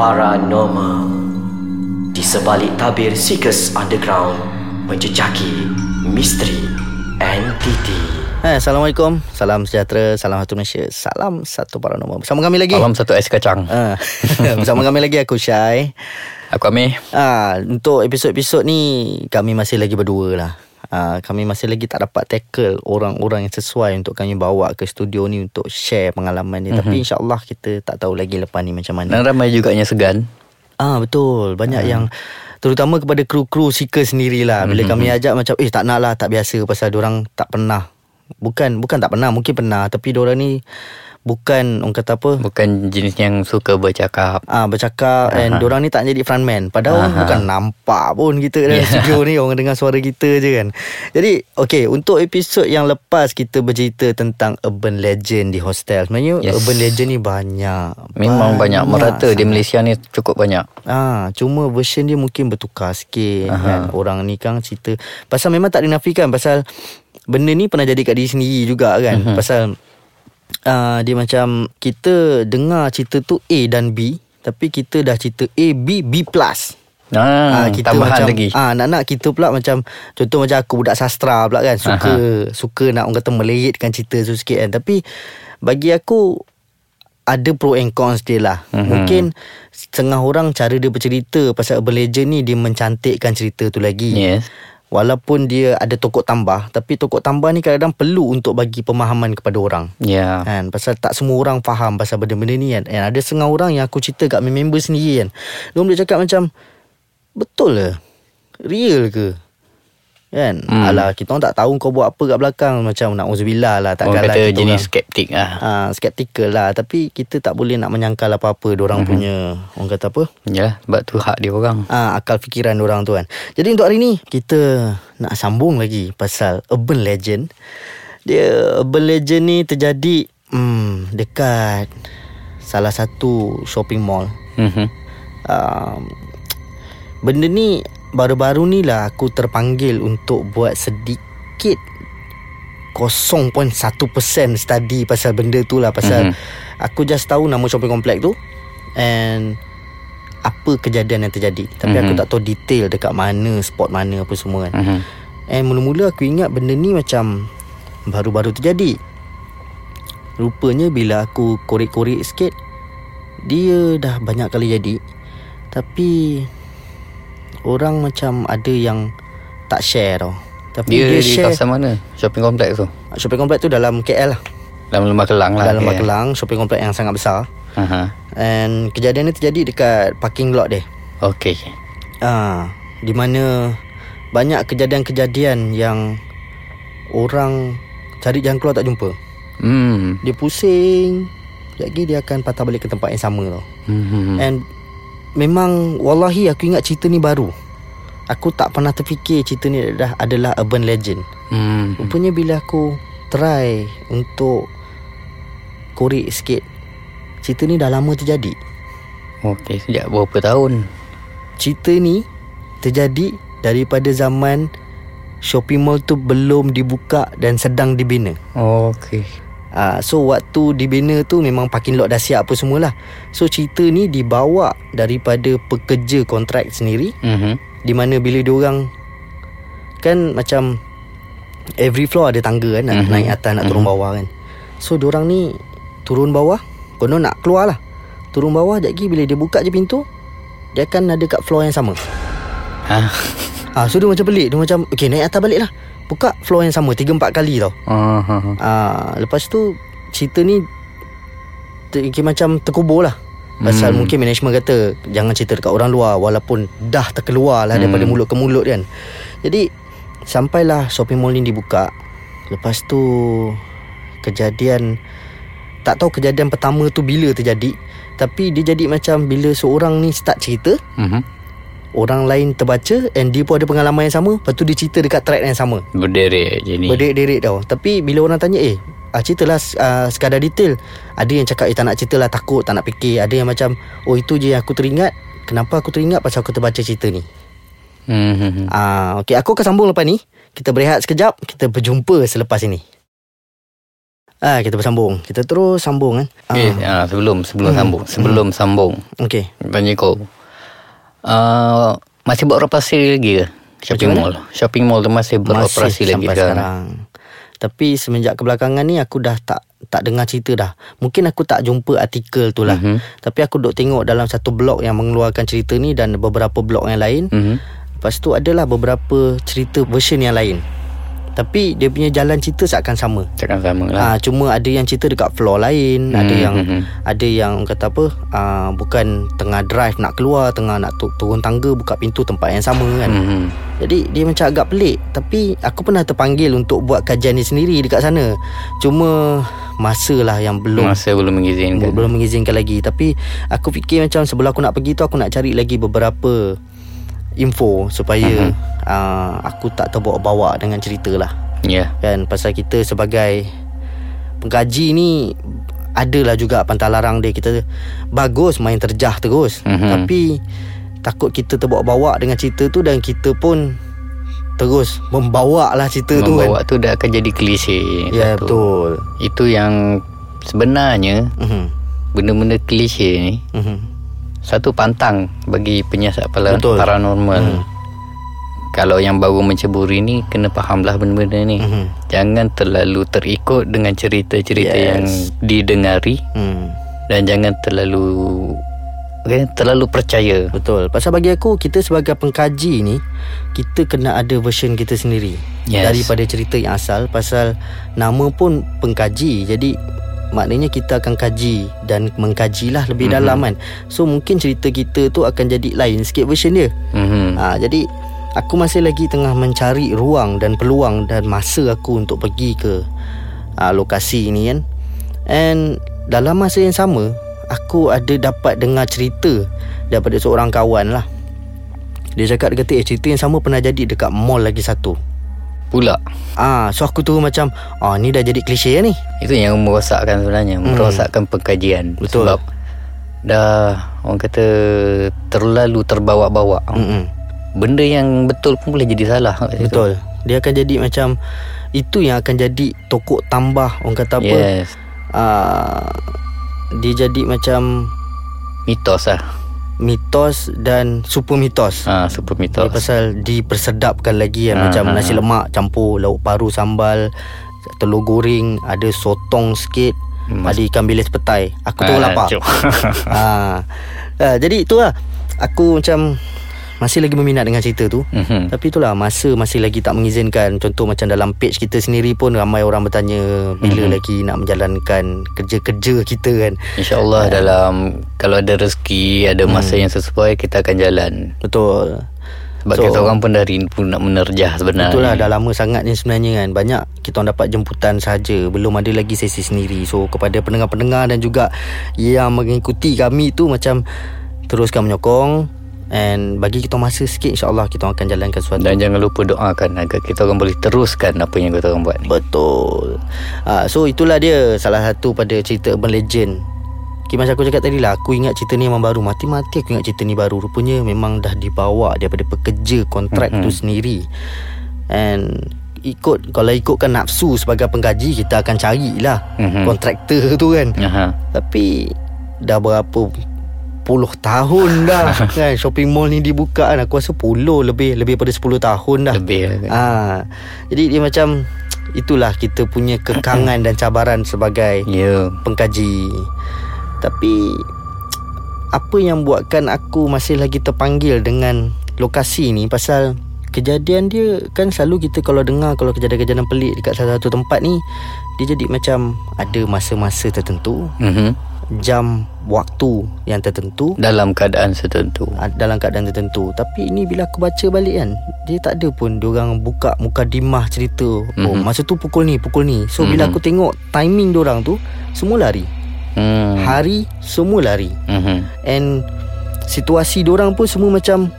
Paranormal Di sebalik tabir Seekers Underground Menjejaki misteri entiti Hai, Assalamualaikum. Salam sejahtera Salam satu Malaysia Salam satu paranormal Bersama kami lagi. Salam satu ais kacang. Ah, Bersama kami lagi Aku Syai. Aku Amir. Ah, Untuk episod-episod ni Kami masih lagi berdua lah Ah, kami masih lagi tak dapat tackle orang-orang yang sesuai untuk kami bawa ke studio ni untuk share pengalaman ni. Mm-hmm. Tapi insyaAllah kita tak tahu lagi lepas ni macam mana. Dan ramai juga yang segan Ah betul banyak yang terutama kepada kru-kru seeker sendirilah bila Mhm. kami ajak macam eh tak nak lah tak biasa pasal orang tak pernah bukan bukan tak pernah mungkin pernah tapi orang ni bukan orang kata apa Bukan jenis yang suka bercakap Ah bercakap and orang ni tak jadi frontman padahal Aha. bukan nampak pun kita dalam Yeah. studio ni orang dengar suara kita je kan. Jadi okey untuk episod yang lepas kita bercerita tentang urban legend di hostel. Sebenarnya Yes. urban legend ni banyak. Memang banyak, merata di sangat. Malaysia ni cukup banyak Ah, cuma version dia mungkin bertukar sikit Aha. kan. Orang ni kan cerita pasal memang tak dinafikan pasal benda ni pernah jadi kat diri sendiri juga kan. Mhm. Pasal uh, dia macam kita dengar cerita tu A dan B tapi kita dah cerita A B B plus. ah, Tambahan macam lagi ah nak-nak kita pula macam contoh macam aku budak sastra pula kan suka suka nak orang kata meleyitkan cerita tu sikit kan tapi bagi aku ada pro and cons dia lah. Mhm. Mungkin setengah orang cara dia bercerita pasal urban legend ni dia mencantikkan cerita tu lagi. Yes Walaupun dia ada tokok tambah tapi tokok tambah ni kadang-kadang perlu untuk bagi pemahaman kepada orang. Ya Kan pasal tak semua orang faham pasal benda-benda ni kan. And ada setengah orang yang aku cerita kat member sendiri kan. Diorang boleh cakap macam betul ke? Real ke? Kan? Hmm. Alah kita orang tak tahu kau buat apa kat belakang. Macam nak uzubillah lah Orang takkanlah kata kita jenis orang skeptik lah. Ha, skeptical lah. Tapi kita tak boleh nak menyangkal apa-apa orang mm-hmm. punya. Orang kata apa? Ya sebab tu hak dia orang. Ha, akal fikiran orang tu kan. Jadi untuk hari ni kita nak sambung lagi pasal urban legend. Dia urban legend ni terjadi hmm, dekat salah satu shopping mall. Mhm. um, benda ni baru-baru ni lah aku terpanggil untuk buat sedikit 0.1% study pasal benda tu lah pasal Mhm. aku just tahu nama shopping complex tu and apa kejadian yang terjadi tapi aku Mhm. tak tahu detail dekat mana spot mana apa semua kan Mhm. and mula-mula aku ingat benda ni macam baru-baru terjadi rupanya bila aku korek-korek sikit dia dah banyak kali jadi tapi orang macam ada yang tak share tau. Tapi Dia, dia, di share kawasan mana? Shopping kompleks tu? Shopping complex tu dalam KL lah. Dalam Lembah Kelang lah dalam kira. Magelang shopping complex yang sangat besar. Aha. and kejadian ni terjadi dekat parking lot dia. Okey. Ah di mana banyak kejadian-kejadian yang orang cari jalan keluar tak jumpa. Hmm. dia pusing Sekejap lagi dia akan patah balik ke tempat yang sama tau. Mhm. And Memang Wallahi aku ingat cerita ni baru Aku tak pernah terfikir cerita ni dah adalah urban legend Hmm. Rupanya bila aku try untuk korek sikit Cerita ni dah lama terjadi Okey, sejak berapa tahun? Cerita ni terjadi daripada zaman shopping mall tu belum dibuka dan sedang dibina Okey. Uh, so waktu dibina tu memang parking lot dah siap apa semualah. So cerita ni dibawa daripada pekerja kontrak sendiri Mhm. di mana bila diorang kan macam every floor ada tangga kan nak Mhm. naik atas nak turun bawah kan. So diorang ni turun bawah, konon nak keluar lah. Turun bawah sekejap lagi bila dia buka je pintu dia akan ada kat floor yang sama. Ha. Ah so dia macam pelik, dia macam okey naik atas balik lah. Buka floor yang sama 3 4 kali tau. Ah, lepas tu cerita ni ter, macam terkubur lah. Pasal Hmm. mungkin management kata jangan cerita dekat orang luar walaupun dah terkeluar lah daripada Hmm. mulut ke mulut kan. Jadi sampailah shopping mall ni dibuka. Lepas tu kejadian tak tahu kejadian pertama tu bila terjadi tapi dia jadi macam bila seorang ni start cerita Mhm. Orang lain terbaca and dia pun ada pengalaman yang sama lepas tu dia cerita dekat track yang sama Berderet je ni. Berderik-derik tau Tapi bila orang tanya Eh ah, ceritalah uh, sekadar detail Ada yang cakap Eh tak nak cerita lah Takut tak nak fikir Ada yang macam Oh itu je yang aku teringat Kenapa aku teringat Pasal aku terbaca cerita ni Mhm. Ah, Okay aku akan sambung lepas ni Kita berehat sekejap Kita berjumpa selepas ini Ah kita bersambung. Kita terus sambung kan. Eh, ah, sebelum sebelum sambung, sebelum sambung. Okey. Tanya kau. Uh, masih beroperasi lagi ke? Shopping mall. Shopping mall tu masih beroperasi lagi sampai sekarang. sekarang. Tapi semenjak kebelakangan ni aku dah tak tak dengar cerita dah. Mungkin aku tak jumpa artikel tu lah. Mhm. Tapi aku duk tengok dalam satu blog yang mengeluarkan cerita ni dan beberapa blog yang lain. Mhm. Lepas tu adalah beberapa cerita version yang lain. Tapi dia punya jalan cerita seakan sama. Takkan sama lah. Ah cuma ada yang cerita dekat floor lain, ada Hmm, yang hmm, hmm. ada yang kata apa? Ah bukan tengah drive nak keluar, tengah nak tu- turun tangga buka pintu tempat yang sama kan. Mhm. Jadi dia macam agak pelik Tapi aku pernah terpanggil untuk buat kajian ni sendiri dekat sana Cuma masa lah yang belum Masa belum mengizinkan. belum mengizinkan lagi Tapi aku fikir macam sebelum aku nak pergi tu Aku nak cari lagi beberapa info Supaya uh, aku tak terbawa-bawa dengan cerita lah Ya. Kan pasal kita sebagai pengkaji ni Adalah juga pantalarang dia Kita bagus main terjah terus Mhm. Tapi takut kita terbawa-bawa dengan cerita tu Dan kita pun terus membawa lah cerita tu Membawa kan tu dah akan jadi klise. Ya satu. betul Itu yang sebenarnya Mhm. benda-benda klise ni Mhm. Satu pantang bagi penyiasat Betul. paranormal. Hmm. Kalau yang baru menceburi ni kena fahamlah benda-benda ni. Mhm. Jangan terlalu terikut dengan cerita-cerita Yes. yang didengari Hmm. dan jangan terlalu okay, terlalu percaya. Betul Pasal bagi aku Kita sebagai pengkaji ni Kita kena ada version kita sendiri Yes. Daripada cerita yang asal Pasal Nama pun pengkaji Jadi Maknanya kita akan kaji Dan mengkajilah lebih mm-hmm. dalam kan. So mungkin cerita kita tu Akan jadi lain sikit version dia. Mhm. ha, Jadi Aku masih lagi tengah mencari ruang Dan peluang Dan masa aku untuk pergi ke ha, Lokasi ni kan. And Dalam masa yang sama Aku ada dapat dengar cerita Daripada seorang kawan lah. Dia cakap dia kata Eh cerita yang sama pernah jadi Dekat mall lagi satu Pula Ah, So aku tu macam Ah ni dah jadi klise lah ni itu yang merosakkan sebenarnya, Hmm. merosakkan pengkajian. Betul. Sebab dah orang kata terlalu terbawa-bawa. Mm-mm. Benda yang betul pun boleh jadi salah. kat situ. Betul Dia akan jadi macam Itu yang akan jadi Tokok tambah Orang kata apa Yes. ah, Dia jadi macam Mitos lah. Mitos dan super mitos Ha, super Dia mitos. pasal dipersedapkan lagi kan Ha, Macam ha, nasi ha. lemak campur lauk paru sambal Telur goreng Ada sotong sikit Mas- Ada ikan bilis petai Aku tu Ah, lapar cuk. ha. ha. Jadi itulah Aku macam Masih lagi berminat dengan cerita tu. Mhm. Tapi itulah Masa masih lagi tak mengizinkan Contoh macam dalam page kita sendiri pun Ramai orang bertanya Bila Mhm. lagi nak menjalankan Kerja-kerja kita kan? InsyaAllah dalam Kalau ada rezeki Ada masa yang sesuai Kita akan jalan. Betul. Sebab So- kita orang pun dari pun nak menerjah sebenarnya. Itulah dah lama sangat ni sebenarnya kan. Banyak kita orang dapat jemputan saja Belum ada lagi sesi sendiri. So kepada pendengar-pendengar dan juga Yang mengikuti kami tu macam Teruskan menyokong And bagi kita masa sikit InsyaAllah kita akan jalankan sesuatu Dan jangan lupa doakan Agar kita orang boleh teruskan Apa yang kita orang buat ni Betul ha, So itulah dia Salah satu pada cerita urban legend Okay, macam aku cakap tadi lah Aku ingat cerita ni memang baru Mati-mati aku ingat cerita ni baru Rupanya memang dah dibawa Daripada pekerja kontrak mm-hmm. tu sendiri And Ikut Kalau ikutkan nafsu Sebagai penggaji Kita akan carilah Mhm. mm-hmm. Kontraktor tu kan Aha. Tapi Dah berapa tahun dah kan Shopping mall ni dibuka kan Aku rasa puluh lebih Lebih pada 10 tahun dah Lebih. Ah, jadi dia macam itulah kita punya kekangan dan cabaran sebagai Ya pengkaji. Tapi apa yang buatkan aku masih lagi terpanggil dengan lokasi ni pasal kejadian dia kan selalu kita kalau dengar kalau kejadian-kejadian pelik dekat salah satu tempat ni dia jadi macam ada masa-masa tertentu, Mhm. Jam waktu yang tertentu. Dalam keadaan tertentu Ah, dalam keadaan tertentu. Tapi ini bila aku baca balik kan Dia tak ada pun Diorang buka muka dimah cerita. Oh Mhm. masa tu pukul ni Pukul ni. So bila Mhm. aku tengok Timing diorang tu Semua lari. Hmm. Hari Semua lari. Mhm. And Situasi diorang pun semua macam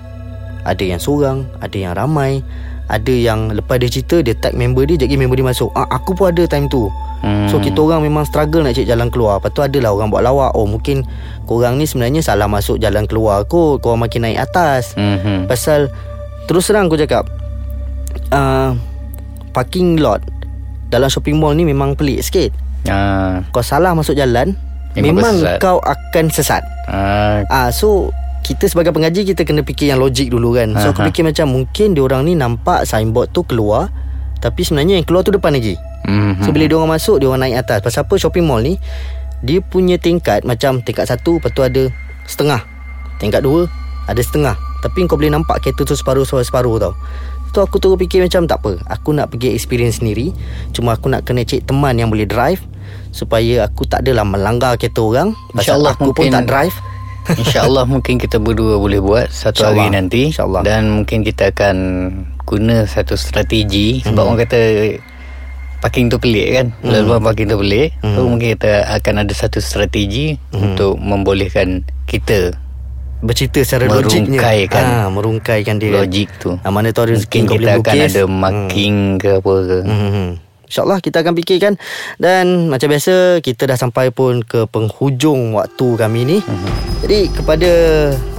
Ada yang seorang Ada yang ramai Ada yang Lepas dia cerita Dia tag member dia Jadi member dia masuk. Ah, Aku pun ada time tu Hmm. So kita orang memang struggle nak cari jalan keluar Lepas tu adalah orang buat lawak Oh mungkin Korang ni sebenarnya salah masuk jalan keluar kot Korang makin naik atas Mhm. Pasal Terus terang aku cakap uh, Parking lot Dalam shopping mall ni memang pelik sikit Ah, Kau salah masuk jalan Memang Memang, kau sesat. kau akan sesat ah, Ah So kita sebagai pengaji kita kena fikir yang logik dulu kan. So aku Aha. fikir macam mungkin dia orang ni nampak signboard tu keluar tapi sebenarnya yang keluar tu depan lagi. Mhm. So bila dia orang masuk dia orang naik atas. Pasal apa shopping mall ni dia punya tingkat macam tingkat satu lepas tu ada setengah. Tingkat dua ada setengah. Tapi kau boleh nampak kereta tu separuh-separuh tau. Tu aku terus fikir macam tak apa. Aku nak pergi experience sendiri. Cuma aku nak kena cek teman yang boleh drive supaya aku tak adalah melanggar kereta orang. Pasal InsyaAllah aku pun mungkin- tak drive. InsyaAllah mungkin kita berdua boleh buat Satu InsyaAllah. hari nanti InsyaAllah. Dan mungkin kita akan Guna satu strategi Sebab Mhm. orang kata Parking tu pelik kan Mhm. Laluan parking tu pelik So mungkin kita akan ada satu strategi Mhm. Untuk membolehkan kita bercerita secara logiknya. Merungkaikan. ha, merungkaikan dia. Logik tu Ha, mana tahu rezeki Mungkin kita akan ada marking ke apa ke Hmm. InsyaAllah kita akan fikirkan. Dan macam biasa Kita dah sampai pun ke penghujung waktu kami ni. Mhm. Jadi kepada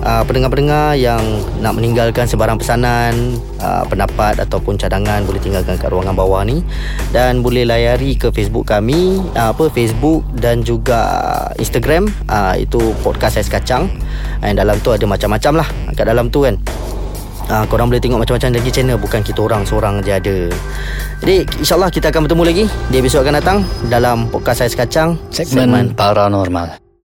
uh, pendengar-pendengar yang nak meninggalkan sebarang pesanan uh, Pendapat ataupun cadangan Boleh tinggalkan kat ruangan bawah ni. Dan boleh layari ke Facebook kami uh, apa Facebook dan juga Instagram. Uh, Itu Podcast Ais Kacang. Dan dalam tu ada macam-macam lah. Kat dalam tu kan Ha, korang boleh tengok macam-macam lagi channel. Bukan kita orang seorang je ada. Jadi insyaAllah kita akan bertemu lagi Di episod akan datang Dalam podcast Ais Kacang Segmen paranormal